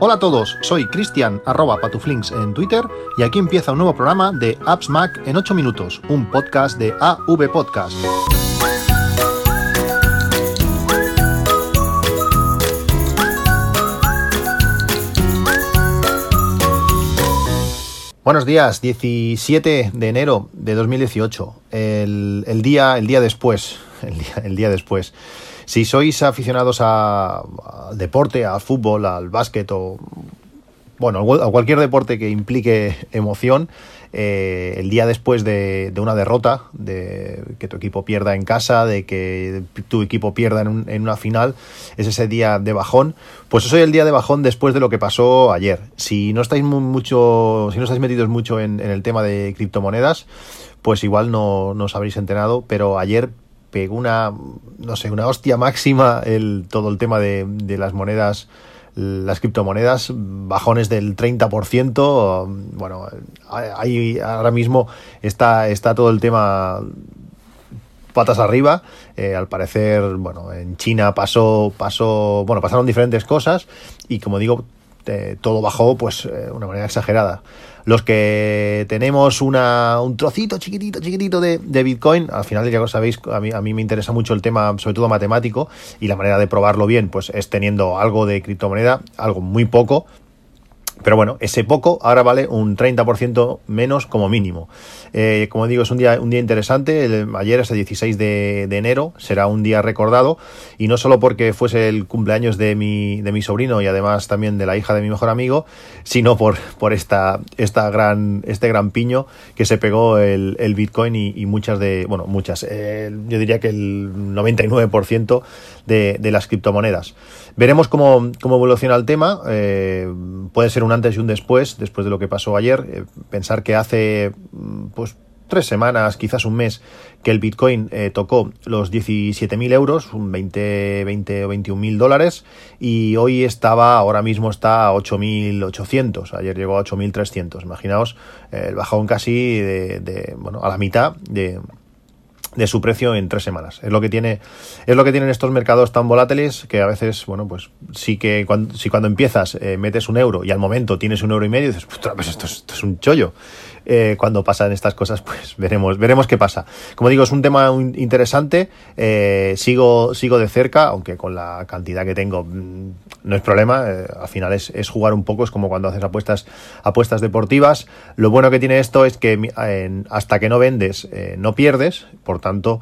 Hola a todos, soy Cristian arroba patuflinks en Twitter y aquí empieza un nuevo programa de Apps Mac en 8 minutos, un podcast de AV Podcast. Buenos días, 17 de enero de 2018, el, el día, el día después, el día, el día después. Si sois aficionados al deporte, al fútbol, al básquet o bueno, a cualquier deporte que implique emoción, eh, el día después de, una derrota, de que tu equipo pierda en casa, de que tu equipo pierda en, un, en, una final, es ese día de bajón. Pues eso es el día de bajón después de lo que pasó ayer. Si no estáis mucho, si no estáis metidos mucho en, el tema de criptomonedas, pues igual no, no os habréis enterado, pero ayer pegó una, no sé, una hostia máxima el, todo el tema de, de las monedas las criptomonedas, bajones del 30%. Bueno, ahí ahora mismo está, está todo el tema patas arriba. Eh, al parecer, bueno, en China pasó, pasó, bueno, pasaron diferentes cosas y como digo, eh, todo bajó pues de eh, una manera exagerada. Los que tenemos una, un trocito chiquitito, chiquitito de, Bitcoin, al final ya lo sabéis, a mí, a mí me interesa mucho el tema, sobre todo matemático, y la manera de probarlo bien, pues es teniendo algo de criptomoneda, algo muy poco, pero bueno, ese poco ahora vale un 30% menos como mínimo. Eh, como digo, es un día, un día interesante. El, ayer es el 16 de, enero, será un día recordado. Y no solo porque fuese el cumpleaños de mi, de mi sobrino y además también de la hija de mi mejor amigo, sino por, por esta, esta gran, este gran piño que se pegó el, el Bitcoin y, y, muchas de, bueno, muchas, eh, yo diría que el 99% de, de las criptomonedas. Veremos cómo, cómo evoluciona el tema. Eh, puede ser un antes y un después, después de lo que pasó ayer. Eh, pensar que hace pues tres semanas, quizás un mes, que el Bitcoin eh, tocó los 17.000 euros, un 20, 20 o 21.000 dólares, y hoy estaba, ahora mismo está a 8.800, ayer llegó a 8.300. Imaginaos eh, el bajón casi de, bueno, a la mitad de, de su precio en tres semanas. Es lo que tiene, es lo que tienen estos mercados tan volátiles que a veces, bueno, pues sí que cuando, si cuando empiezas eh, metes un euro y al momento tienes un euro y medio, dices, pues esto, esto es un chollo. Eh, cuando pasan estas cosas, pues veremos, veremos qué pasa. Como digo, es un tema interesante. Eh, sigo, sigo de cerca, aunque con la cantidad que tengo mm, no es problema. Eh, al final es, es, jugar un poco, es como cuando haces apuestas, apuestas deportivas. Lo bueno que tiene esto es que hasta que no vendes, no pierdes. Por tanto,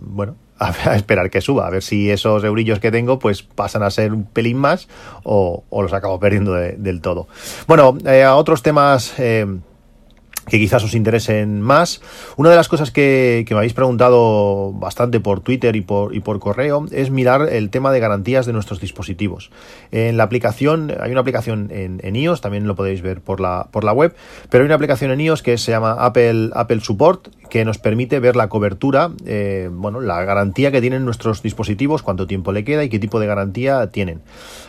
bueno, a, esperar que suba, a ver si esos eurillos que tengo pues pasan a ser un pelín más o, los acabo perdiendo de, del todo. Bueno, eh, a otros temas eh, que quizás os interesen más. Una de las cosas que, me habéis preguntado bastante por Twitter y por, y por correo es mirar el tema de garantías de nuestros dispositivos. En la aplicación, hay una aplicación en, en iOS, también lo podéis ver por la, por la web, pero hay una aplicación en iOS que se llama Apple, Apple Support, que nos permite ver la cobertura, eh, bueno, la garantía que tienen nuestros dispositivos, cuánto tiempo le queda y qué tipo de garantía tienen.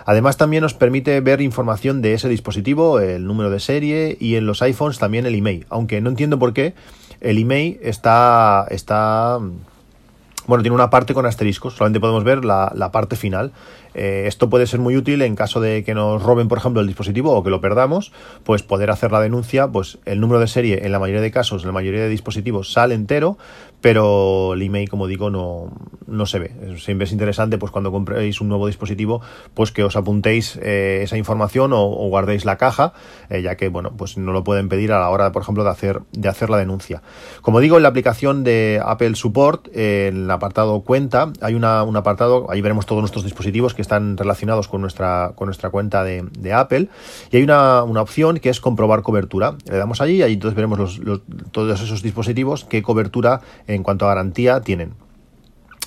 Además, también nos permite ver información de ese dispositivo, el número de serie y en los iPhones también el email aunque no entiendo por qué, el email está, está bueno, tiene una parte con asteriscos, solamente podemos ver la, la parte final. Eh, esto puede ser muy útil en caso de que nos roben, por ejemplo, el dispositivo o que lo perdamos, pues poder hacer la denuncia, pues el número de serie en la mayoría de casos, en la mayoría de dispositivos sale entero, pero el email, como digo, no, no se ve. Siempre es interesante, pues cuando compréis un nuevo dispositivo, pues que os apuntéis eh, esa información o, guardéis la caja, eh, ya que, bueno, pues no lo pueden pedir a la hora, por ejemplo, de hacer, de hacer la denuncia. Como digo, en la aplicación de Apple Support, en el apartado cuenta, hay una, un apartado, ahí veremos todos nuestros dispositivos que están relacionados con nuestra, con nuestra cuenta de, de Apple, y hay una, una, opción que es comprobar cobertura. Le damos allí y ahí entonces veremos los, los, todos esos dispositivos, qué cobertura en cuanto a garantía tienen.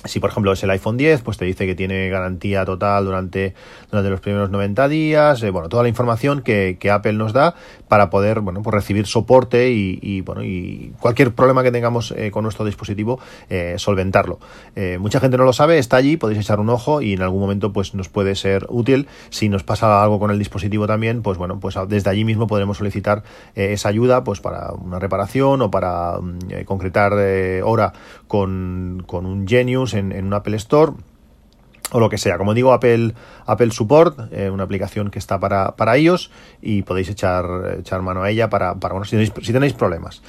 Si por ejemplo es el iPhone 10, pues te dice que tiene garantía total durante, durante los primeros 90 días, eh, bueno, toda la información que, que, Apple nos da para poder, bueno, pues recibir soporte y, bueno, y cualquier problema que tengamos eh, con nuestro dispositivo, eh, solventarlo. Eh, mucha gente no lo sabe, está allí, podéis echar un ojo y en algún momento pues nos puede ser útil. Si nos pasa algo con el dispositivo también, pues bueno, pues desde allí mismo podremos solicitar esa ayuda pues para una reparación o para mm, concretar hora con, con un Genius en, un Apple Store o lo que sea. Como digo, Apple, Apple Support, eh, una aplicación que está para, para ellos y podéis echar, echar mano a ella para, para bueno, si tenéis, si tenéis problemas.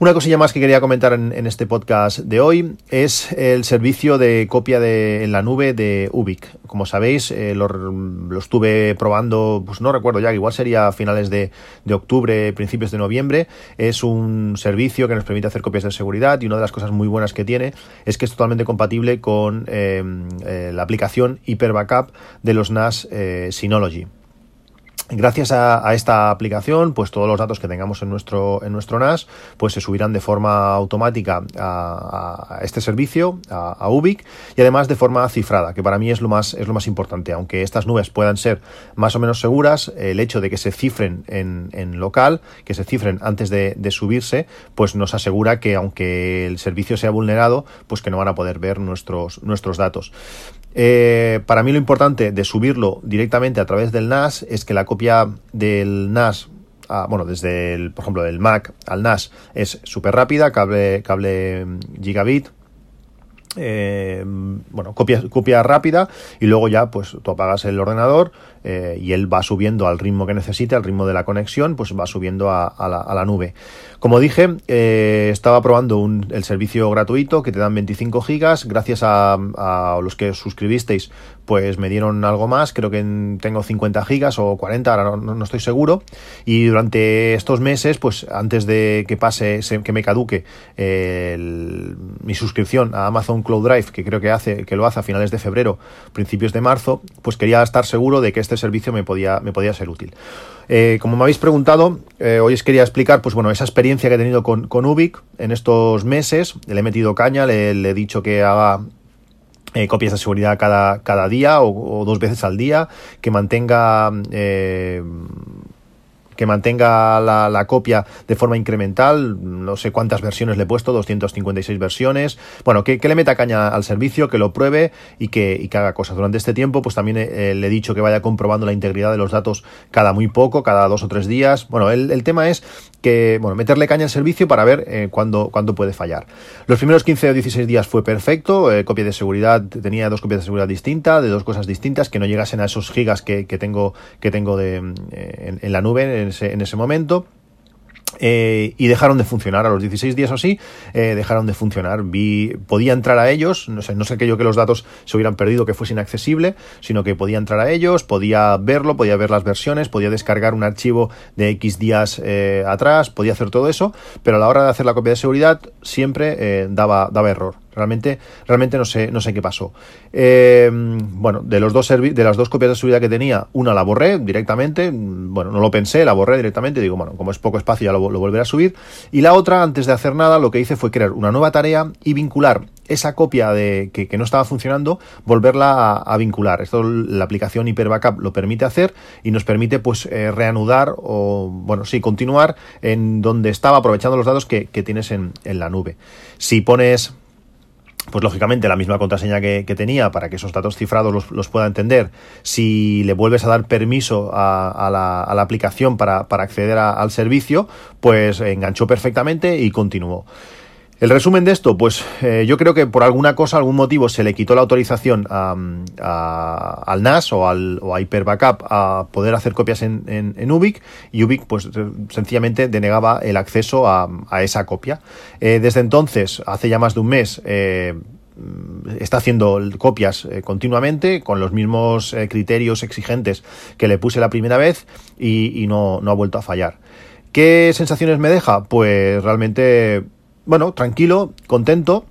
Una cosilla más que quería comentar en, este podcast de hoy es el servicio de copia de, en la nube de Ubic. Como sabéis, eh, lo, estuve probando, pues no recuerdo ya, igual sería a finales de, octubre, principios de noviembre. Es un servicio que nos permite hacer copias de seguridad y una de las cosas muy buenas que tiene es que es totalmente compatible con eh, eh, la aplicación Hyper Backup de los NAS Synology. Gracias a, esta aplicación, pues todos los datos que tengamos en nuestro, en nuestro NAS, pues se subirán de forma automática a, este servicio, a, Ubic, y además de forma cifrada, que para mí es lo más, es lo más importante. Aunque estas nubes puedan ser más o menos seguras, el hecho de que se cifren en, local, que se cifren antes de, subirse, pues nos asegura que aunque el servicio sea vulnerado, pues que no van a poder ver nuestros, nuestros datos. Eh, para mí lo importante de subirlo directamente a través del NAS es que la copia del NAS bueno, desde el, por ejemplo, del Mac al NAS es súper rápida, cable, cable gigabit, eh, bueno, copia, copia rápida y luego ya pues tú apagas el ordenador eh, y él va subiendo al ritmo que necesite, al ritmo de la conexión, pues va subiendo a, la, nube. Como dije, eh, estaba probando el servicio gratuito que te dan 25 gigas, gracias a, a los que suscribisteis pues me dieron algo más, creo que tengo 50 gigas o 40, ahora no, estoy seguro, y durante estos meses, pues antes de que pase, que me caduque mi suscripción a Amazon Cloud Drive, que creo que hace, que lo hace a finales de febrero, principios de marzo, pues quería estar seguro de que este servicio me podía, me podía ser útil. Eh, como me habéis preguntado, eh, hoy os quería explicar, pues bueno, esa experiencia que he tenido con, con Ubic en estos meses, le he metido caña, le, he dicho que haga eh, copias de seguridad cada, cada día o, dos veces al día, que mantenga eh, que mantenga la, copia de forma incremental, no sé cuántas versiones le he puesto, 256 versiones, bueno, que, le meta caña al servicio, que lo pruebe y que, haga cosas. Durante este tiempo, pues también eh, le he dicho que vaya comprobando la integridad de los datos cada muy poco, cada dos o tres días. Bueno, el, tema es que, bueno, meterle caña al servicio para ver eh, cuándo, puede fallar. Los primeros 15 o 16 días fue perfecto, eh, copia de seguridad, tenía dos copias de seguridad distintas, de dos cosas distintas, que no llegasen a esos gigas que, tengo, que tengo de, en, en la nube, en ese, momento. Eh, y dejaron de funcionar a los 16 días o así, eh, dejaron de funcionar. Vi, podía entrar a ellos, no sé, no sé que yo que los datos se hubieran perdido, que fuese inaccesible, sino que podía entrar a ellos, podía verlo, podía ver las versiones, podía descargar un archivo de X días eh, atrás, podía hacer todo eso, pero a la hora de hacer la copia de seguridad siempre daba, daba error. Realmente, realmente no sé, no sé qué pasó. Eh, bueno, de los dos de las dos copias de seguridad que tenía, una la borré directamente. Bueno, no lo pensé, la borré directamente. Digo, bueno, como es poco espacio, ya lo, volveré a subir. Y la otra, antes de hacer nada, lo que hice fue crear una nueva tarea y vincular esa copia de que, no estaba funcionando, volverla a, vincular. Esto la aplicación Hyper Backup lo permite hacer y nos permite pues eh, reanudar o bueno sí continuar en donde estaba aprovechando los datos que, tienes en, en la nube. Si pones pues lógicamente la misma contraseña que, tenía para que esos datos cifrados los, pueda entender. Si le vuelves a dar permiso a, la, aplicación para, acceder al servicio, pues enganchó perfectamente y continuó. El resumen de esto, pues eh, yo creo que por alguna cosa, algún motivo, se le quitó la autorización al NAS o, al, a Hyper Backup a poder hacer copias en, en, Ubic y Ubic pues sencillamente denegaba el acceso a, esa copia. Eh, desde entonces, hace ya más de un mes, eh, está haciendo copias continuamente con los mismos criterios exigentes que le puse la primera vez y, no, no ha vuelto a fallar. ¿Qué sensaciones me deja? Pues realmente bueno, tranquilo, contento.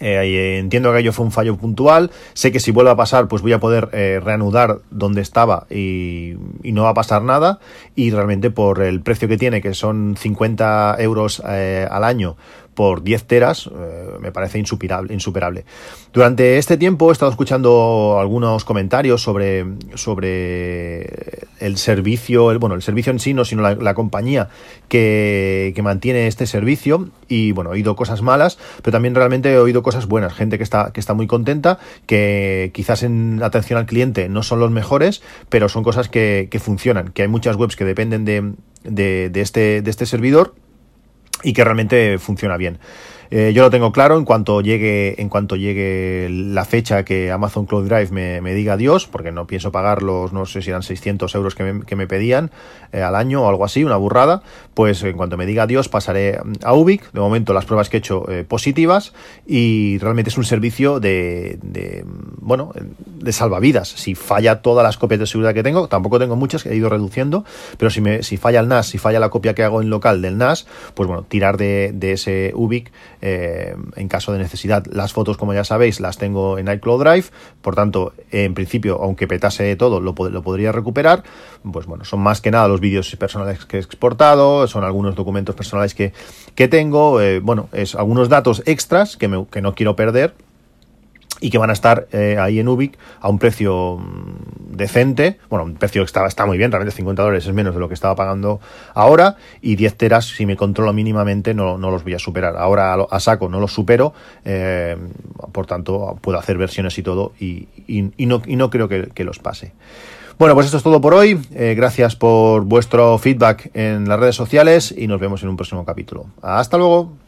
Eh, entiendo que aquello fue un fallo puntual. Sé que si vuelve a pasar, pues voy a poder eh, reanudar donde estaba y, no va a pasar nada. Y realmente por el precio que tiene, que son 50 euros eh, al año, por 10 teras eh, me parece insuperable. Durante este tiempo he estado escuchando algunos comentarios sobre, sobre el servicio, el, bueno, el servicio en sí, no sino la, compañía que, mantiene este servicio y bueno, he oído cosas malas, pero también realmente he oído cosas buenas, gente que está, que está muy contenta, que quizás en atención al cliente no son los mejores, pero son cosas que, funcionan, que hay muchas webs que dependen de, de, de, este, de este servidor y que realmente funciona bien. Eh, yo lo tengo claro en cuanto llegue, en cuanto llegue la fecha que Amazon Cloud Drive me, diga adiós, porque no pienso pagar los, no sé si eran 600 euros que me, que me pedían eh, al año o algo así, una burrada, pues en cuanto me diga adiós pasaré a Ubic. De momento las pruebas que he hecho eh, positivas y realmente es un servicio de, de, bueno, de salvavidas. Si falla todas las copias de seguridad que tengo, tampoco tengo muchas, he ido reduciendo, pero si, me, si falla el NAS, si falla la copia que hago en local del NAS, pues bueno, tirar de, de ese Ubic eh, en caso de necesidad. Las fotos, como ya sabéis, las tengo en iCloud Drive, por tanto, en principio, aunque petase todo, lo, podría recuperar. Pues bueno, son más que nada los vídeos personales que he exportado, son algunos documentos personales que, que tengo, eh, bueno, es algunos datos extras que, me, que no quiero perder y que van a estar eh, ahí en Ubic a un precio mm, decente, bueno, un precio que está, está muy bien, realmente 50 dólares es menos de lo que estaba pagando ahora y 10 teras si me controlo mínimamente no, no los voy a superar. Ahora a, saco no los supero, eh, por tanto puedo hacer versiones y todo y, y, no, y no creo que, que, los pase. Bueno, pues esto es todo por hoy. Eh, gracias por vuestro feedback en las redes sociales y nos vemos en un próximo capítulo. Hasta luego.